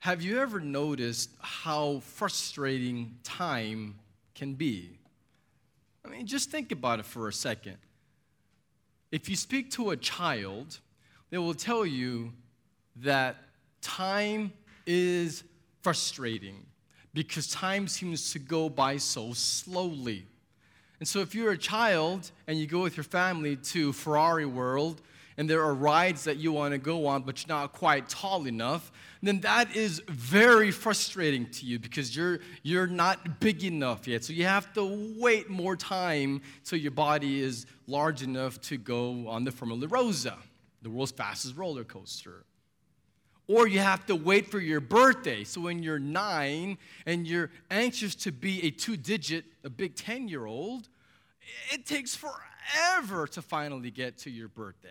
Have you ever noticed how frustrating time can be? I mean, just think about it for a second. If you speak to a child, they will tell you that time is frustrating because time seems to go by so slowly. And so, if you're a child and you go with your family to Ferrari World and there are rides that you want to go on, but you're not quite tall enough, then that is very frustrating to you because you're, you're not big enough yet. So, you have to wait more time till your body is large enough to go on the Formula Rossa, the world's fastest roller coaster or you have to wait for your birthday. So when you're nine and you're anxious to be a two digit, a big 10 year old, it takes forever to finally get to your birthday.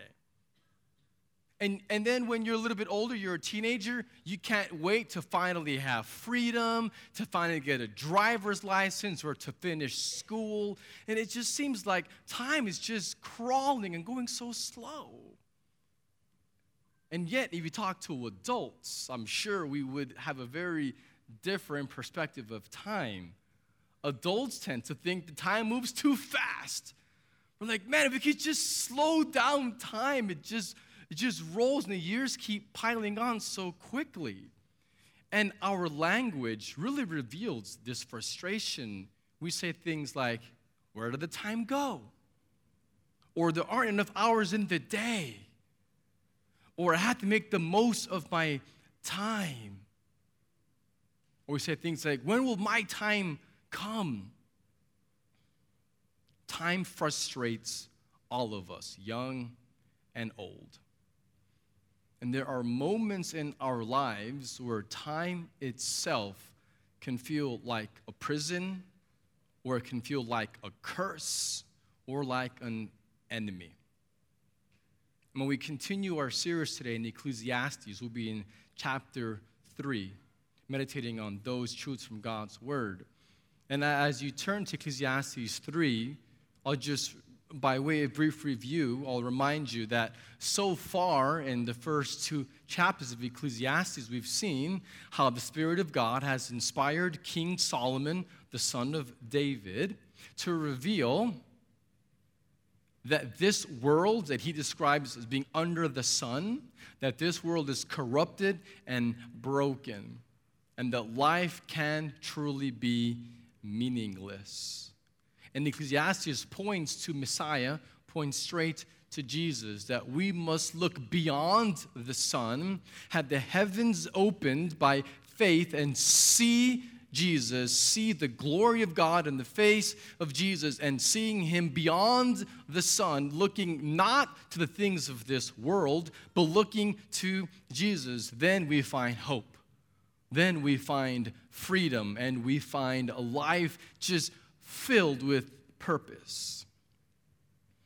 And, and then when you're a little bit older, you're a teenager, you can't wait to finally have freedom, to finally get a driver's license or to finish school. And it just seems like time is just crawling and going so slow. And yet, if you talk to adults, I'm sure we would have a very different perspective of time. Adults tend to think the time moves too fast. We're like, man, if we could just slow down time, it just it just rolls and the years keep piling on so quickly. And our language really reveals this frustration. We say things like, Where did the time go? Or there aren't enough hours in the day or I have to make the most of my time. Or we say things like, when will my time come? Time frustrates all of us, young and old. And there are moments in our lives where time itself can feel like a prison, or it can feel like a curse, or like an enemy. And When we continue our series today in Ecclesiastes, we'll be in chapter 3, meditating on those truths from God's Word. And as you turn to Ecclesiastes 3, I'll just, by way of brief review, I'll remind you that so far in the first two chapters of Ecclesiastes, we've seen how the Spirit of God has inspired King Solomon, the son of David, to reveal that this world that he describes as being under the sun, that this world is corrupted and broken, and that life can truly be meaningless. And Ecclesiastes points to Messiah, points straight to Jesus, that we must look beyond the sun, have the heavens opened by faith, and see Jesus, see the glory of God in the face of Jesus, and seeing Him beyond the sun, looking not to the things of this world, but looking to Jesus, then we find hope. Then we find freedom and we find a life just filled with purpose.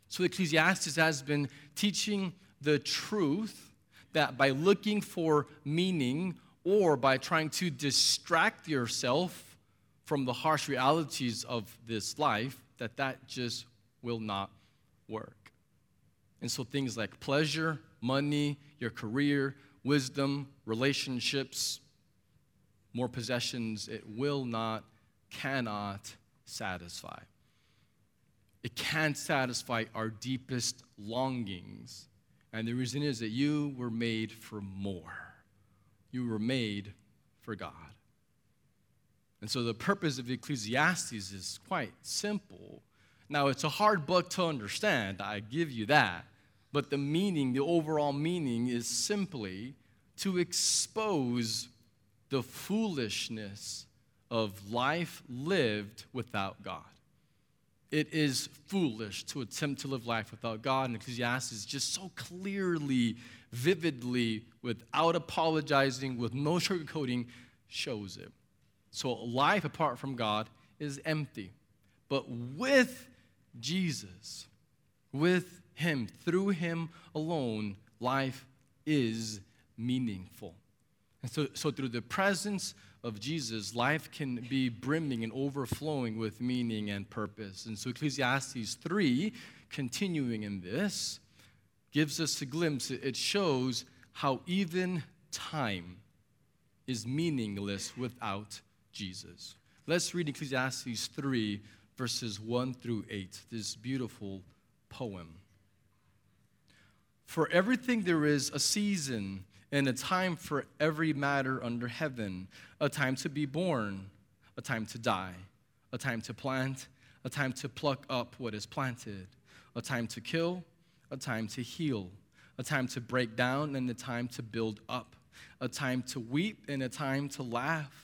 So, Ecclesiastes has been teaching the truth that by looking for meaning or by trying to distract yourself from the harsh realities of this life, that that just will not work. And so things like pleasure, money, your career, wisdom, relationships, more possessions, it will not, cannot satisfy. It can't satisfy our deepest longings. And the reason is that you were made for more you were made for God. And so the purpose of Ecclesiastes is quite simple. Now, it's a hard book to understand, I give you that. But the meaning, the overall meaning, is simply to expose the foolishness of life lived without God. It is foolish to attempt to live life without God, and Ecclesiastes just so clearly vividly, without apologizing, with no sugarcoating, shows it. So life apart from God is empty. But with Jesus, with Him, through Him alone, life is meaningful. And so, so through the presence of Jesus, life can be brimming and overflowing with meaning and purpose. And so Ecclesiastes 3, continuing in this, gives us a glimpse. It shows how even time is meaningless without Jesus. Let's read Ecclesiastes 3, verses 1 through 8, this beautiful poem. For everything there is a season and a time for every matter under heaven a time to be born, a time to die, a time to plant, a time to pluck up what is planted, a time to kill, a time to heal, a time to break down, and a time to build up, a time to weep and a time to laugh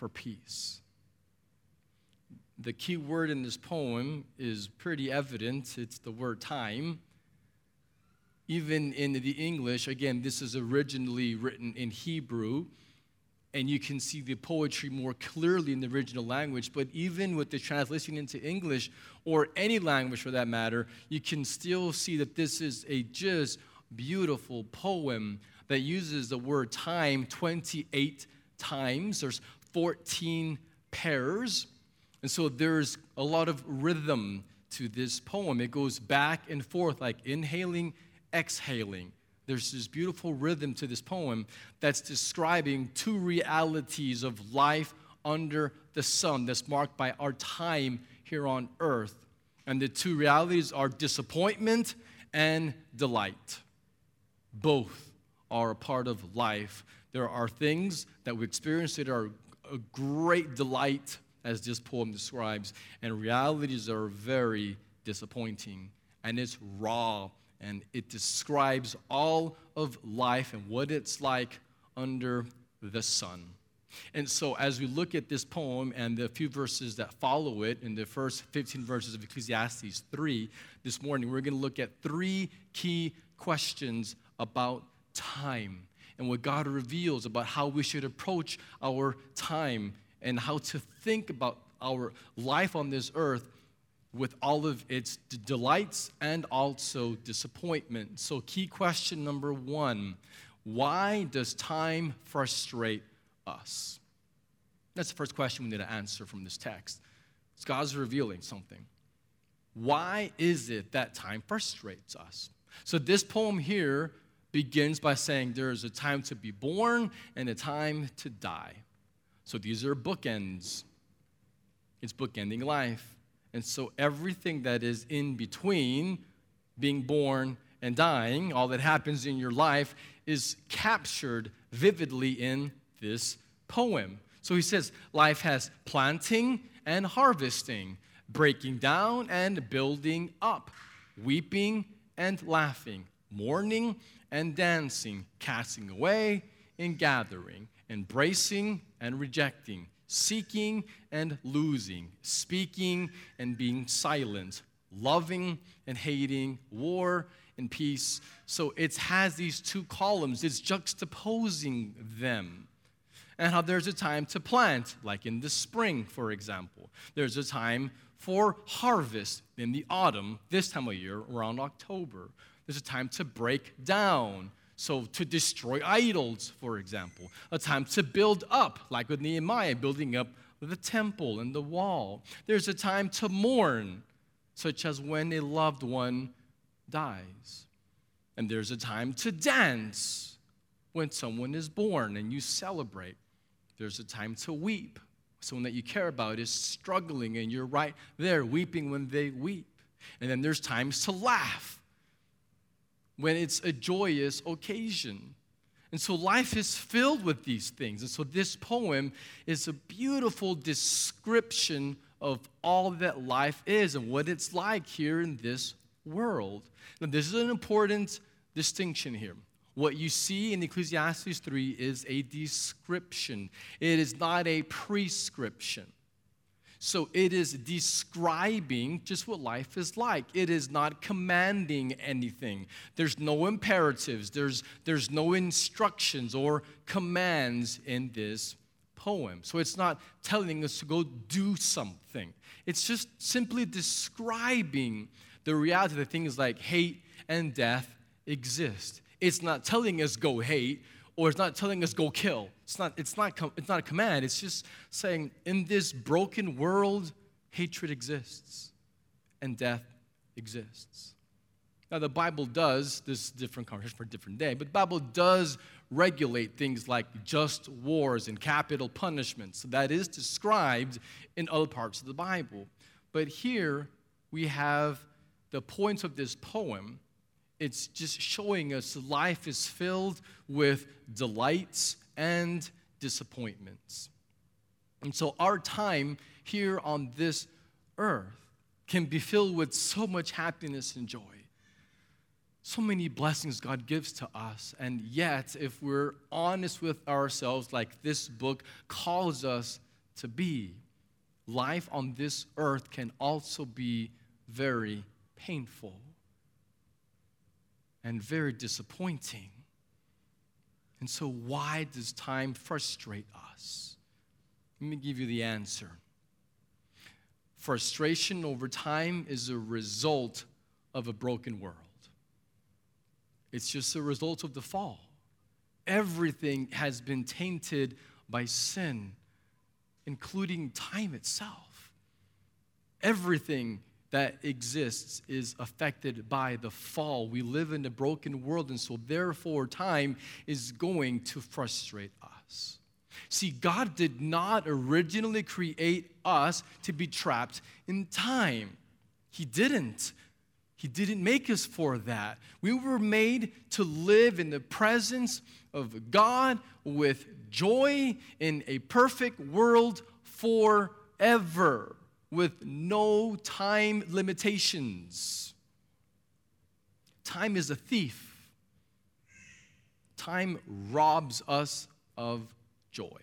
for peace. The key word in this poem is pretty evident it's the word time. Even in the English, again, this is originally written in Hebrew, and you can see the poetry more clearly in the original language. But even with the translation into English, or any language for that matter, you can still see that this is a just beautiful poem that uses the word time 28 times. There's 14 pairs. And so there's a lot of rhythm to this poem. It goes back and forth, like inhaling, exhaling. There's this beautiful rhythm to this poem that's describing two realities of life under the sun that's marked by our time here on earth. And the two realities are disappointment and delight. Both are a part of life. There are things that we experience that are a great delight, as this poem describes, and realities are very disappointing. And it's raw, and it describes all of life and what it's like under the sun. And so, as we look at this poem and the few verses that follow it in the first 15 verses of Ecclesiastes 3, this morning, we're going to look at three key questions about time and what God reveals about how we should approach our time and how to think about our life on this earth with all of its delights and also disappointment. So, key question number one why does time frustrate us? That's the first question we need to answer from this text. It's God's revealing something. Why is it that time frustrates us? So, this poem here begins by saying there is a time to be born and a time to die. So these are bookends. It's bookending life. And so everything that is in between being born and dying, all that happens in your life, is captured vividly in this poem. So he says life has planting and harvesting, breaking down and building up, weeping and laughing, mourning and dancing, casting away and gathering, embracing and rejecting, seeking and losing, speaking and being silent, loving and hating, war and peace. So it has these two columns, it's juxtaposing them. And how there's a time to plant, like in the spring, for example. There's a time for harvest in the autumn, this time of year, around October. There's a time to break down. So, to destroy idols, for example. A time to build up, like with Nehemiah, building up the temple and the wall. There's a time to mourn, such as when a loved one dies. And there's a time to dance when someone is born and you celebrate. There's a time to weep. Someone that you care about is struggling and you're right there weeping when they weep. And then there's times to laugh when it's a joyous occasion. And so life is filled with these things. And so this poem is a beautiful description of all that life is and what it's like here in this world. Now, this is an important distinction here. What you see in Ecclesiastes 3 is a description, it is not a prescription. So it is describing just what life is like. It is not commanding anything. There's no imperatives, there's, there's no instructions or commands in this poem. So it's not telling us to go do something, it's just simply describing the reality that things like hate and death exist. It's not telling us go hate or it's not telling us go kill. It's not, it's not, it's not a command. It's just saying in this broken world, hatred exists and death exists. Now, the Bible does, this is different conversation for a different day, but the Bible does regulate things like just wars and capital punishments. So that is described in other parts of the Bible. But here we have the points of this poem it's just showing us life is filled with delights and disappointments. And so our time here on this earth can be filled with so much happiness and joy. So many blessings God gives to us. And yet, if we're honest with ourselves, like this book calls us to be, life on this earth can also be very painful and very disappointing. And so, why does time frustrate us? Let me give you the answer. Frustration over time is a result of a broken world, it's just a result of the fall. Everything has been tainted by sin, including time itself. Everything that exists is affected by the fall. We live in a broken world, and so therefore, time is going to frustrate us. See, God did not originally create us to be trapped in time. He didn't. He didn't make us for that. We were made to live in the presence of God with joy in a perfect world forever with no time limitations. Time is a thief. Time robs us of joy.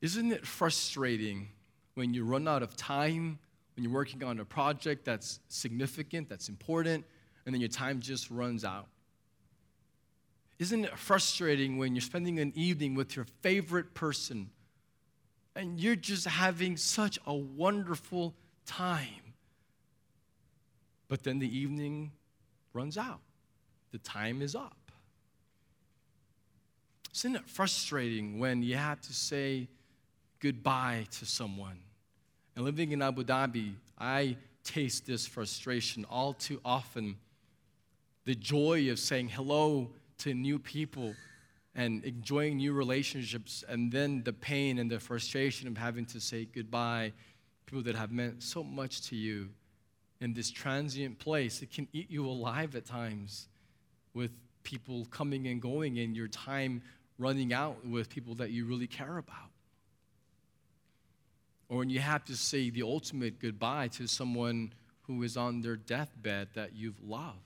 Isn't it frustrating when you run out of time, when you're working on a project that's significant, that's important, and then your time just runs out? Isn't it frustrating when you're spending an evening with your favorite person and you're just having such a wonderful time. But then the evening runs out, the time is up. Isn't it frustrating when you have to say goodbye to someone? And living in Abu Dhabi, I taste this frustration all too often. The joy of saying hello to new people and enjoying new relationships, and then the pain and the frustration of having to say goodbye, people that have meant so much to you in this transient place. It can eat you alive at times with people coming and going and your time running out with people that you really care about. Or when you have to say the ultimate goodbye to someone who is on their deathbed that you've loved.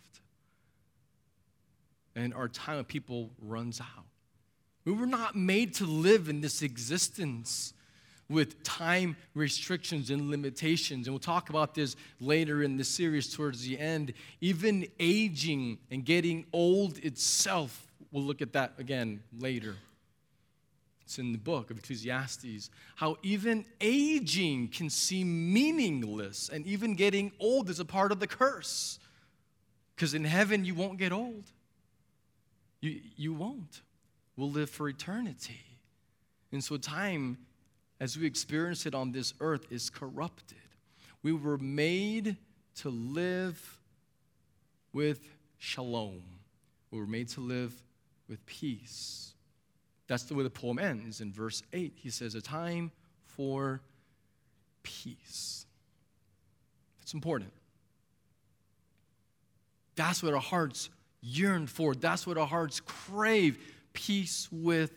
And our time of people runs out. We were not made to live in this existence with time restrictions and limitations. And we'll talk about this later in the series towards the end. Even aging and getting old itself, we'll look at that again later. It's in the book of Ecclesiastes. How even aging can seem meaningless, and even getting old is a part of the curse. Because in heaven, you won't get old. You, you won't will live for eternity. And so, time, as we experience it on this earth, is corrupted. We were made to live with shalom, we were made to live with peace. That's the way the poem ends. In verse 8, he says, A time for peace. It's important. That's what our hearts yearn for. That's what our hearts crave peace with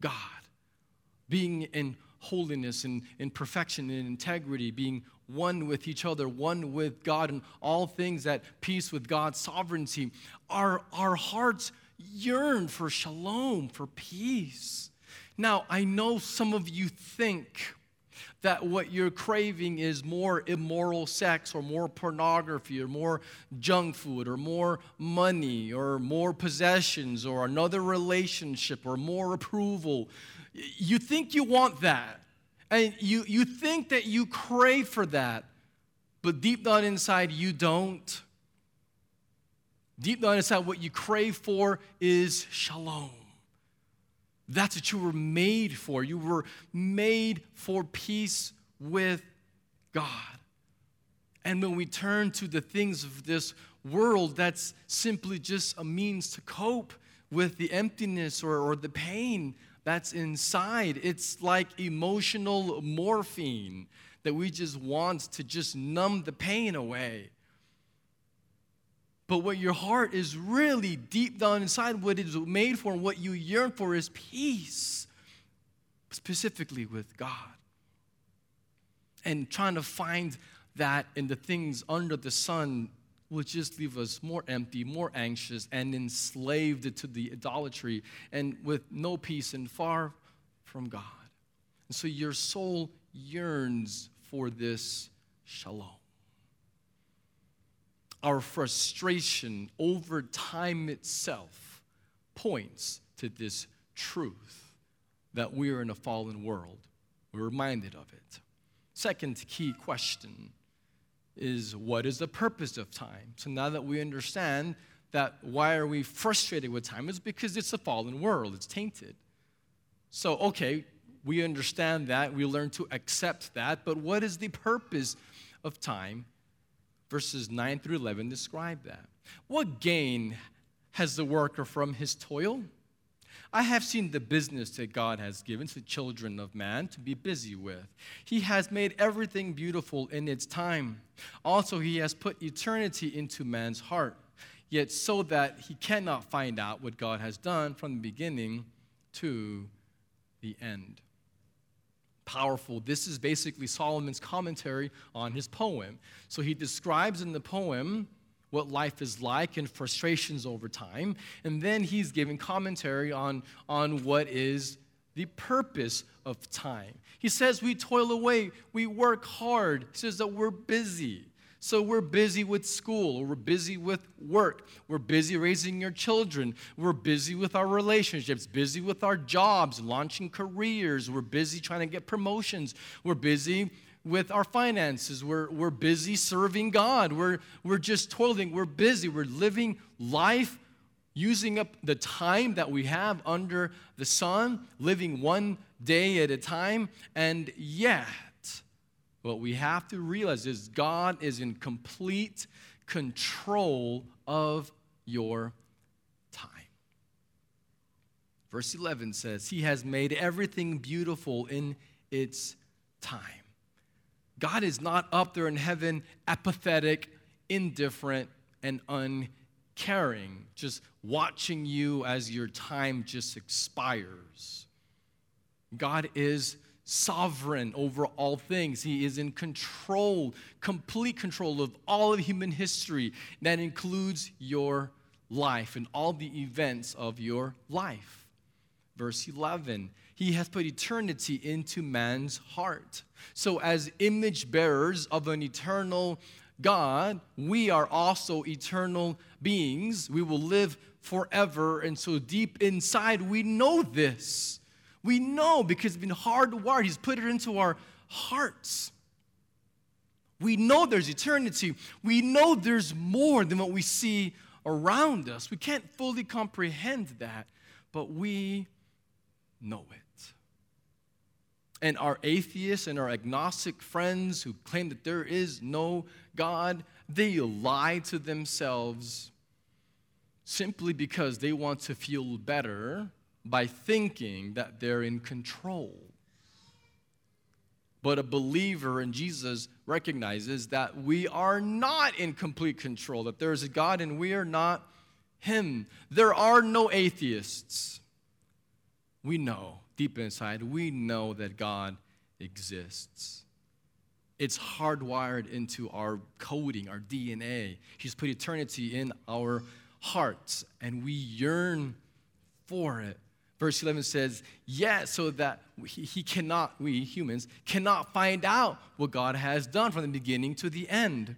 God, being in holiness and in perfection and integrity, being one with each other, one with God, and all things at peace with God's sovereignty. Our, our hearts yearn for shalom, for peace. Now, I know some of you think That what you're craving is more immoral sex or more pornography or more junk food or more money or more possessions or another relationship or more approval. You think you want that. And you, you think that you crave for that. But deep down inside, you don't. Deep down inside, what you crave for is shalom. That's what you were made for. You were made for peace with God. And when we turn to the things of this world, that's simply just a means to cope with the emptiness or, or the pain that's inside. It's like emotional morphine that we just want to just numb the pain away. But what your heart is really deep down inside, what it is made for, and what you yearn for is peace, specifically with God. And trying to find that in the things under the sun will just leave us more empty, more anxious, and enslaved to the idolatry, and with no peace and far from God. And so your soul yearns for this shalom our frustration over time itself points to this truth that we are in a fallen world. We're reminded of it. Second key question is what is the purpose of time? So now that we understand that why are we frustrated with time is because it's a fallen world, it's tainted. So okay, we understand that, we learn to accept that, but what is the purpose of time verses 9 through 11 describe that. What gain has the worker from his toil? I have seen the business that God has given to the children of man to be busy with. He has made everything beautiful in its time. Also, He has put eternity into man's heart, yet so that he cannot find out what God has done from the beginning to the end powerful. This is basically Solomon's commentary on his poem. So he describes in the poem what life is like and frustrations over time, and then he's giving commentary on, on what is the purpose of time. He says we toil away, we work hard. He says that we're busy. So we're busy with school, or we're busy with work, we're busy raising your children, we're busy with our relationships, busy with our jobs, launching careers, we're busy trying to get promotions, we're busy with our finances, we're, we're busy serving God, we're, we're just toiling, we're busy, we're living life using up the time that we have under the sun, living one day at a time, and yet what we have to realize is God is in complete control of your time. Verse 11 says, He has made everything beautiful in its time. God is not up there in heaven apathetic, indifferent, and uncaring, just watching you as your time just expires. God is sovereign over all things. He is in control, complete control of all of human history. That includes your life and all the events of your life. Verse 11 He has put eternity into man's heart. So, as image bearers of an eternal God, we are also eternal beings. We will live forever. And so, deep inside, we know this. We know because it's been hardwired. He's put it into our hearts. We know there's eternity. We know there's more than what we see around us. We can't fully comprehend that, but we know it. And our atheists and our agnostic friends who claim that there is no God, they lie to themselves simply because they want to feel better by thinking that they're in control. But a believer in Jesus recognizes that we are not in complete control, that there is a God and we are not Him. There are no atheists. We know, deep inside, we know that God exists. It's hardwired into our coding, our DNA. He's put eternity in our hearts, and we yearn for it. Verse 11 says, Yet, so that he, he cannot, we humans, cannot find out what God has done from the beginning to the end.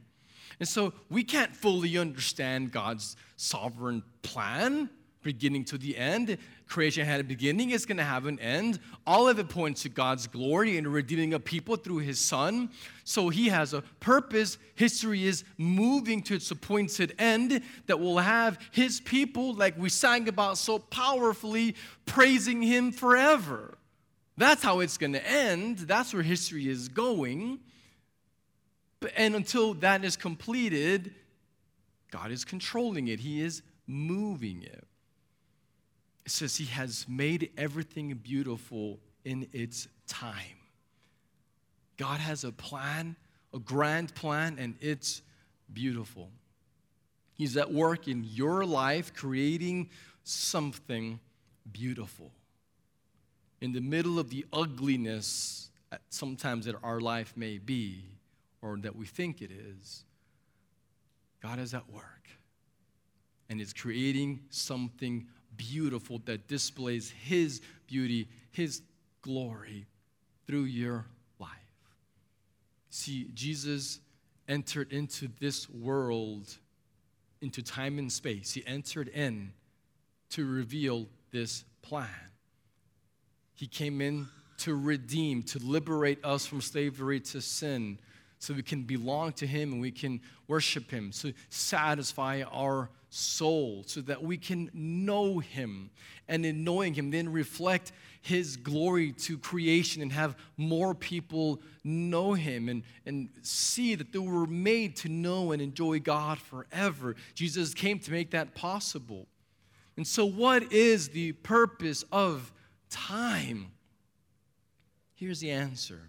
And so we can't fully understand God's sovereign plan, beginning to the end. Creation had a beginning, it's going to have an end. All of it points to God's glory and redeeming a people through his Son. So he has a purpose. History is moving to its appointed end that will have his people, like we sang about so powerfully, praising him forever. That's how it's going to end. That's where history is going. And until that is completed, God is controlling it, He is moving it. It says He has made everything beautiful in its time. God has a plan, a grand plan, and it's beautiful. He's at work in your life creating something beautiful. In the middle of the ugliness, sometimes that our life may be, or that we think it is, God is at work and is creating something beautiful that displays His beauty, His glory through your life. See, Jesus entered into this world, into time and space. He entered in to reveal this plan. He came in to redeem, to liberate us from slavery to sin, so we can belong to Him and we can worship Him, to satisfy our soul, so that we can know Him. And in knowing Him, then reflect His glory to creation and have more people know Him and, and see that they were made to know and enjoy God forever. Jesus came to make that possible. And so, what is the purpose of time? Here's the answer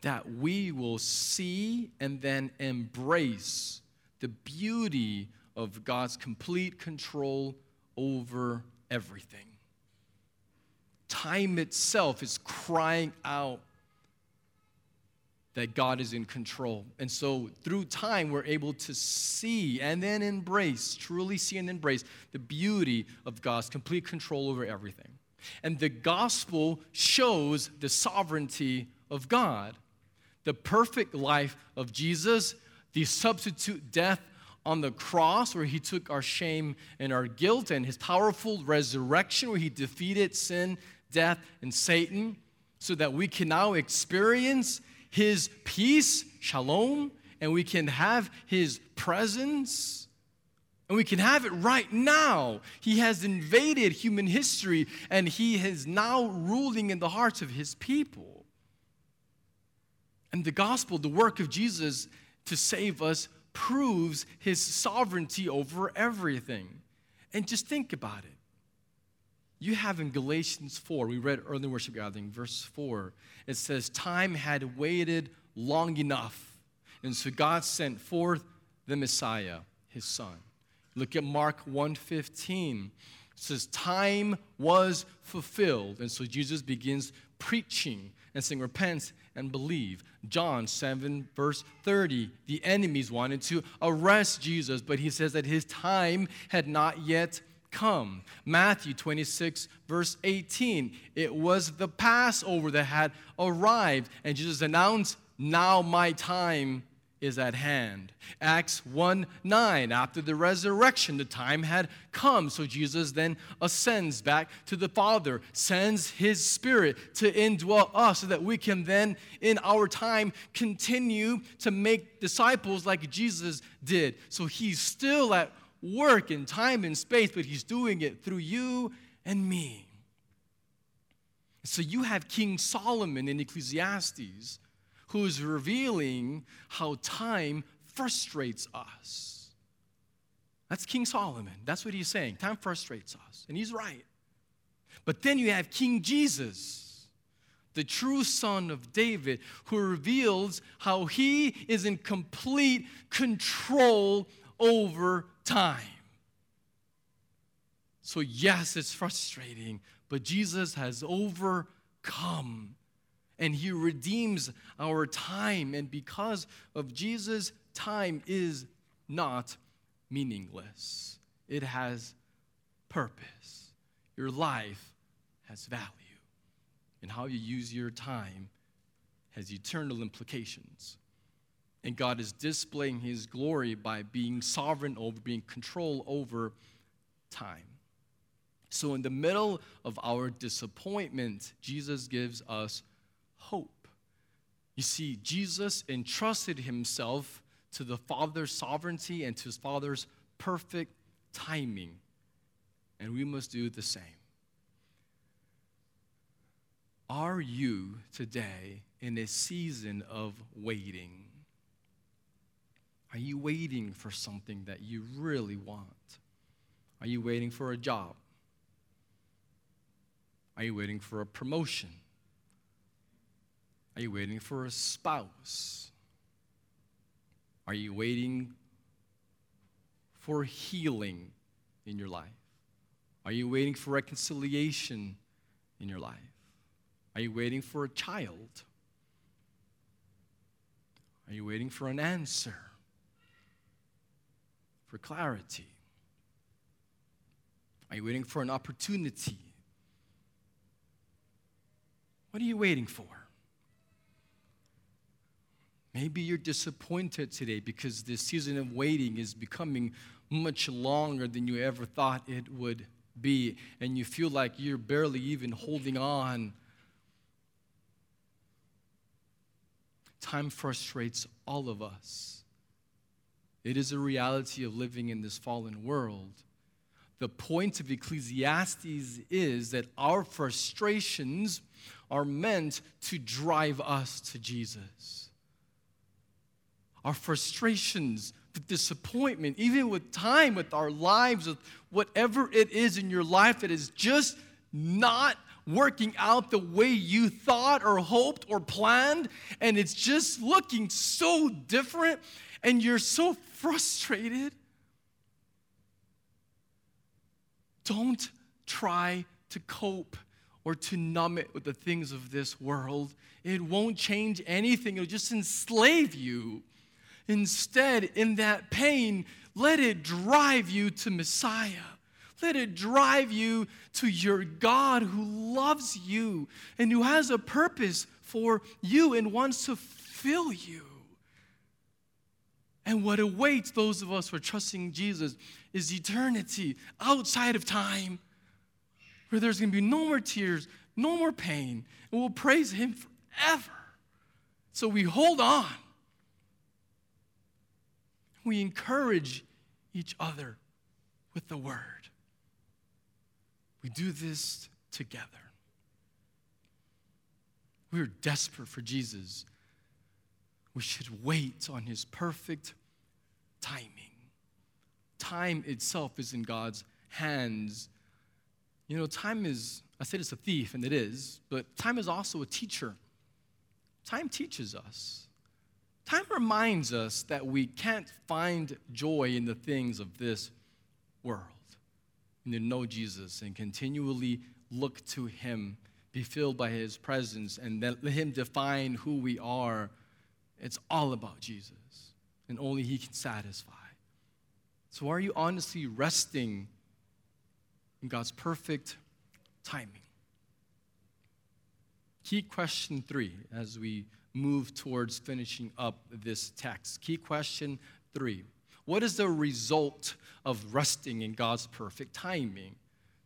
that we will see and then embrace the beauty of God's complete control over everything. Time itself is crying out that God is in control. And so through time, we're able to see and then embrace, truly see and embrace the beauty of God's complete control over everything. And the gospel shows the sovereignty of God the perfect life of Jesus, the substitute death on the cross, where he took our shame and our guilt, and his powerful resurrection, where he defeated sin, death, and Satan, so that we can now experience his peace, shalom, and we can have his presence. And we can have it right now. He has invaded human history and he is now ruling in the hearts of his people. And the gospel, the work of Jesus to save us, proves his sovereignty over everything. And just think about it. You have in Galatians 4, we read early worship gathering, verse 4, it says, Time had waited long enough. And so God sent forth the Messiah, his son. Look at Mark 1:15. It says, Time was fulfilled. And so Jesus begins preaching and saying, Repent and believe. John 7, verse 30. The enemies wanted to arrest Jesus, but he says that his time had not yet come. Matthew 26, verse 18. It was the Passover that had arrived, and Jesus announced, Now my time is at hand. Acts 1 9, after the resurrection, the time had come. So Jesus then ascends back to the Father, sends his Spirit to indwell us so that we can then, in our time, continue to make disciples like Jesus did. So he's still at work in time and space, but he's doing it through you and me. So you have King Solomon in Ecclesiastes who's revealing how time frustrates us. That's King Solomon. That's what he's saying. Time frustrates us. And he's right. But then you have King Jesus, the true son of David, who reveals how he is in complete control over time. So, yes, it's frustrating, but Jesus has overcome and he redeems our time. And because of Jesus, time is not meaningless, it has purpose. Your life has value. And how you use your time has eternal implications. And God is displaying his glory by being sovereign over, being control over time. So, in the middle of our disappointment, Jesus gives us. You see, Jesus entrusted himself to the Father's sovereignty and to his Father's perfect timing. And we must do the same. Are you today in a season of waiting? Are you waiting for something that you really want? Are you waiting for a job? Are you waiting for a promotion? Are you waiting for a spouse? Are you waiting for healing in your life? Are you waiting for reconciliation in your life? Are you waiting for a child? Are you waiting for an answer? For clarity? Are you waiting for an opportunity? What are you waiting for? Maybe you're disappointed today because this season of waiting is becoming much longer than you ever thought it would be, and you feel like you're barely even holding on. Time frustrates all of us. It is a reality of living in this fallen world. The point of Ecclesiastes is that our frustrations are meant to drive us to Jesus our frustrations, the disappointment, even with time, with our lives, with whatever it is in your life that is just not working out the way you thought or hoped or planned, and it's just looking so different, and you're so frustrated. Don't try to cope or to numb it with the things of this world. It won't change anything, it'll just enslave you. Instead, in that pain, let it drive you to Messiah. Let it drive you to your God who loves you and who has a purpose for you and wants to fill you. And what awaits those of us who are trusting Jesus is eternity outside of time, where there's going to be no more tears, no more pain, and we'll praise Him forever. So we hold on we encourage each other with the word. We do this together. We're desperate for Jesus. We should wait on his perfect timing. Time itself is in God's hands. You know, time is, I said it's a thief, and it is, but time is also a teacher. Time teaches us. Time reminds us that we can't find joy in the things of this world. And to know Jesus and continually look to Him, be filled by His presence, and let Him define who we are. It's all about Jesus, and only He can satisfy. So, are you honestly resting in God's perfect timing? Key question three as we move towards finishing up this text. Key question three What is the result of resting in God's perfect timing?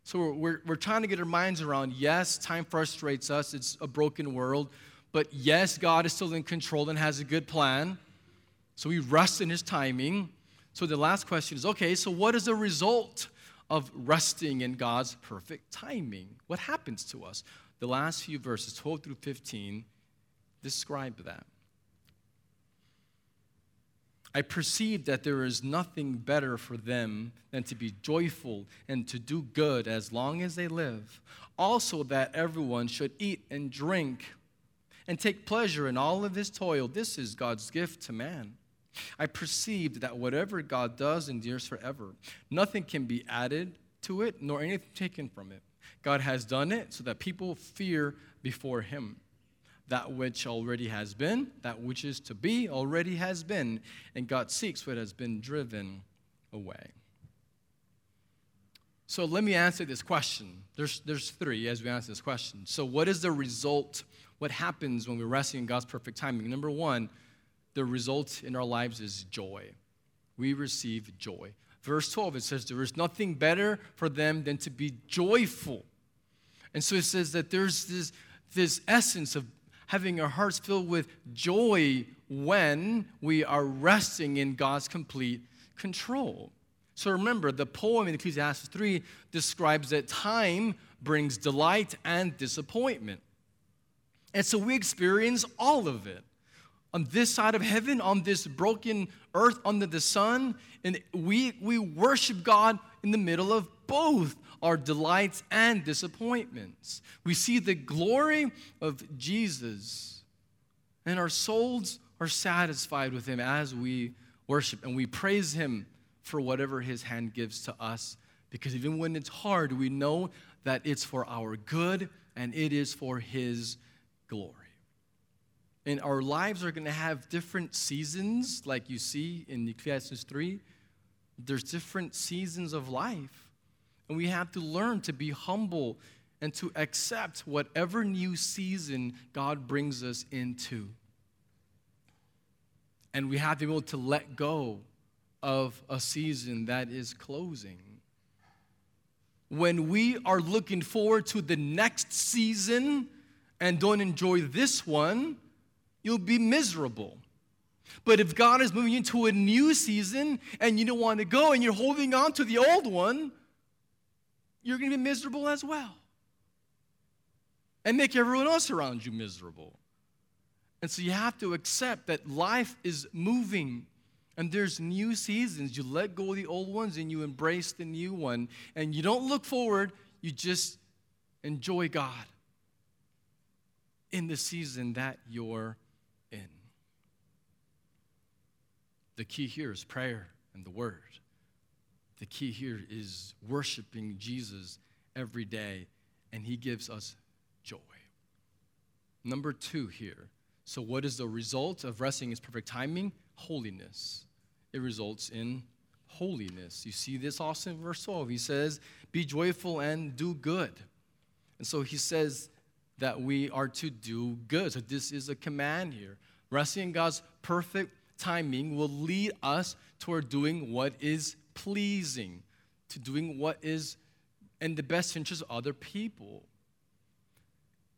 So we're, we're, trying to get our minds around yes, time frustrates us, it's a broken world, but yes, God is still in control and has a good plan. So we rest in His timing. So the last question is okay, so what is the result of resting in God's perfect timing? What happens to us? The last few verses, 12 through 15, describe that. I perceive that there is nothing better for them than to be joyful and to do good as long as they live. Also, that everyone should eat and drink and take pleasure in all of his toil. This is God's gift to man. I perceived that whatever God does endures forever. Nothing can be added to it, nor anything taken from it. God has done it so that people fear before him that which already has been, that which is to be already has been, and God seeks what has been driven away. So let me answer this question. There's, there's three as we answer this question. So, what is the result? What happens when we're resting in God's perfect timing? Number one, the result in our lives is joy. We receive joy. Verse 12, it says, There is nothing better for them than to be joyful. And so it says that there's this, this essence of having our hearts filled with joy when we are resting in God's complete control. So remember, the poem in Ecclesiastes 3 describes that time brings delight and disappointment. And so we experience all of it. On this side of heaven, on this broken earth under the sun, and we, we worship God in the middle of both our delights and disappointments. We see the glory of Jesus, and our souls are satisfied with Him as we worship, and we praise Him for whatever His hand gives to us. Because even when it's hard, we know that it's for our good and it is for His glory. And our lives are going to have different seasons, like you see in Ecclesiastes 3. There's different seasons of life. And we have to learn to be humble and to accept whatever new season God brings us into. And we have to be able to let go of a season that is closing. When we are looking forward to the next season and don't enjoy this one, you'll be miserable. But if God is moving into a new season and you don't want to go and you're holding on to the old one, you're going to be miserable as well. And make everyone else around you miserable. And so you have to accept that life is moving and there's new seasons. You let go of the old ones and you embrace the new one. And you don't look forward, you just enjoy God in the season that you're in. The key here is prayer and the word. The key here is worshiping Jesus every day, and he gives us joy. Number two here. So, what is the result of resting in perfect timing? Holiness it results in holiness. You see this also in verse 12. He says, Be joyful and do good. And so he says that we are to do good. So this is a command here. Resting in God's perfect timing will lead us toward doing what is pleasing, to doing what is in the best interest of other people.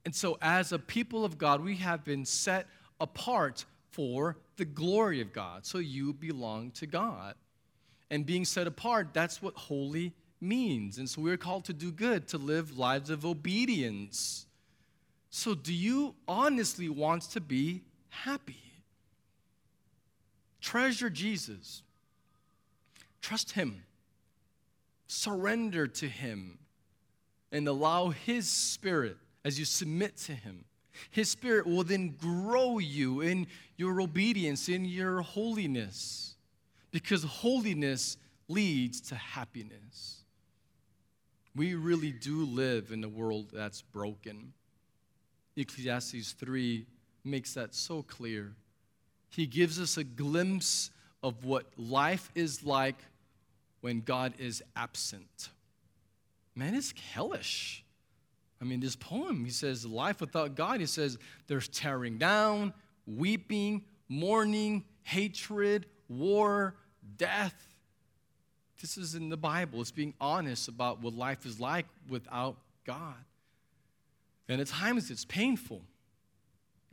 And so, as a people of God, we have been set apart for the glory of God. So you belong to God. And being set apart, that's what holy means. And so we're called to do good, to live lives of obedience. So, do you honestly want to be happy? Treasure Jesus. Trust Him. Surrender to Him. And allow His Spirit as you submit to Him his Spirit will then grow you in your obedience, in your holiness, because holiness leads to happiness. We really do live in a world that's broken. Ecclesiastes 3 makes that so clear. He gives us a glimpse of what life is like when God is absent. Man, it's hellish. I mean, this poem, he says, life without God, he says, there's tearing down, weeping, mourning, hatred, war, death. This is in the Bible. It's being honest about what life is like without God. And at times it's painful.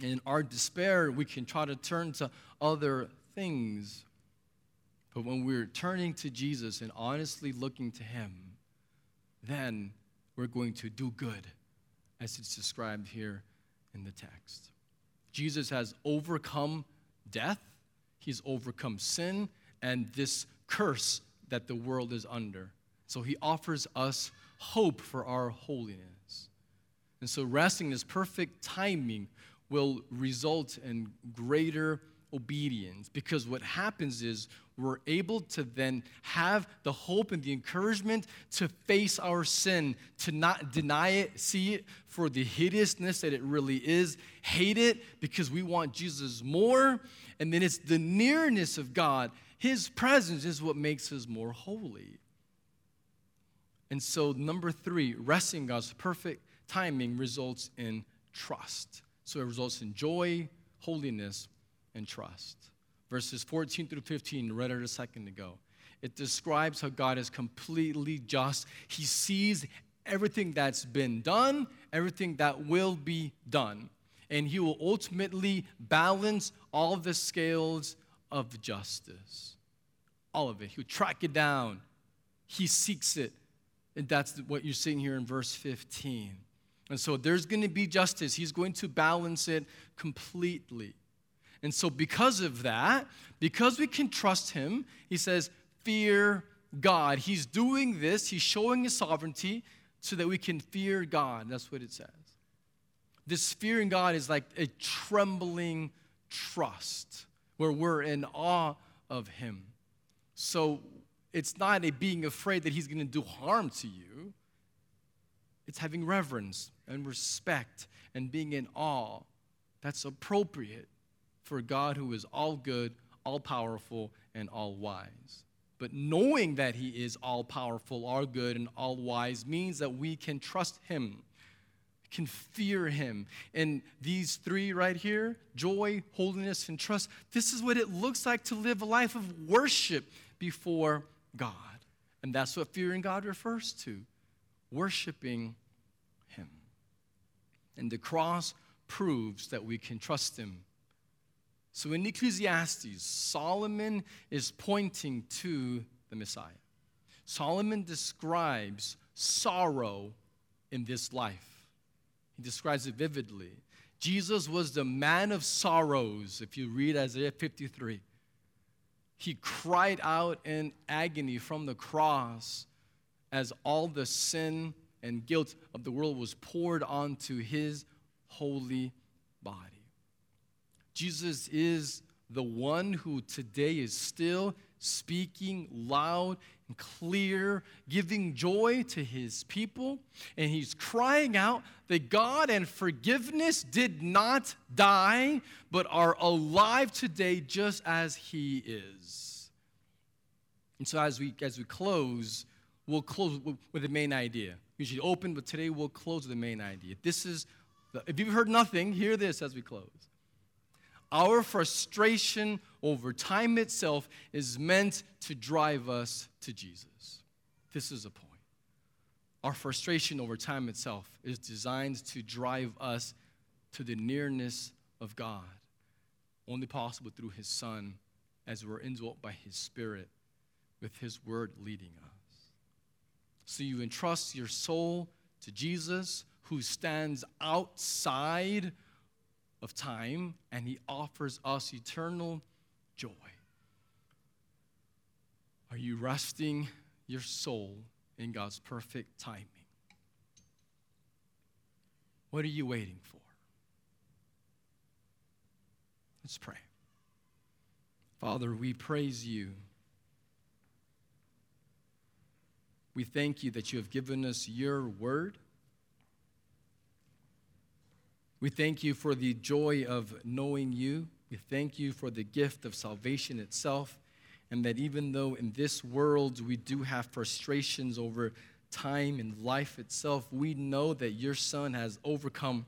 In our despair, we can try to turn to other things. But when we're turning to Jesus and honestly looking to Him, then we're going to do good, as it's described here in the text. Jesus has overcome death, he's overcome sin and this curse that the world is under. So he offers us hope for our holiness. And so resting this perfect timing will result in greater obedience because what happens is we're able to then have the hope and the encouragement to face our sin, to not deny it, see it for the hideousness that it really is, hate it because we want Jesus more, and then it's the nearness of God. His presence is what makes us more holy. And so, number three, resting God's perfect timing results in trust. So, it results in joy, holiness, and trust. Verses 14 through 15, read it a second ago. It describes how God is completely just. He sees everything that's been done, everything that will be done. And He will ultimately balance all the scales of justice. All of it. He'll track it down. He seeks it. And that's what you're seeing here in verse 15. And so there's going to be justice. He's going to balance it completely. And so, because of that, because we can trust Him, He says, Fear God. He's doing this, He's showing His sovereignty so that we can fear God. That's what it says. This fearing God is like a trembling trust where we're in awe of Him. So, it's not a being afraid that He's going to do harm to you. It's having reverence and respect and being in awe. That's appropriate for God who is all good, all powerful, and all wise. But knowing that He is all powerful, all good, and all wise means that we can trust Him, can fear Him. And these three right here joy, holiness, and trust this is what it looks like to live a life of worship before God. And that's what fearing God refers to worshiping Him. And the cross proves that we can trust Him so in Ecclesiastes, Solomon is pointing to the Messiah. Solomon describes sorrow in this life, he describes it vividly. Jesus was the man of sorrows, if you read Isaiah 53. He cried out in agony from the cross as all the sin and guilt of the world was poured onto his holy body. Jesus is the one who today is still speaking loud and clear, giving joy to his people. And he's crying out that God and forgiveness did not die, but are alive today just as he is. And so as we as we close, we'll close with the main idea. Usually open, but today we'll close with the main idea. This is the, if you've heard nothing, hear this as we close. Our frustration over time itself is meant to drive us to Jesus. This is a point. Our frustration over time itself is designed to drive us to the nearness of God, only possible through His Son as we're indwelt by His Spirit with His Word leading us. So you entrust your soul to Jesus, who stands outside of time, and He offers us eternal joy. Are you resting your soul in God's perfect timing? What are you waiting for? Let's pray. Father, we praise you. We thank you that you have given us your word. We thank you for the joy of knowing you. We thank you for the gift of salvation itself. And that even though in this world we do have frustrations over time and life itself, we know that your Son has overcome.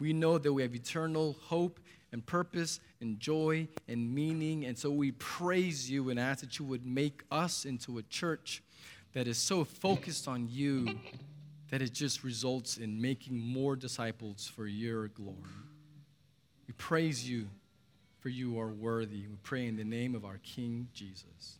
We know that we have eternal hope and purpose and joy and meaning. And so we praise you and ask that you would make us into a church that is so focused on you that it just results in making more disciples for your glory. We praise you, for you are worthy. We pray in the name of our King Jesus.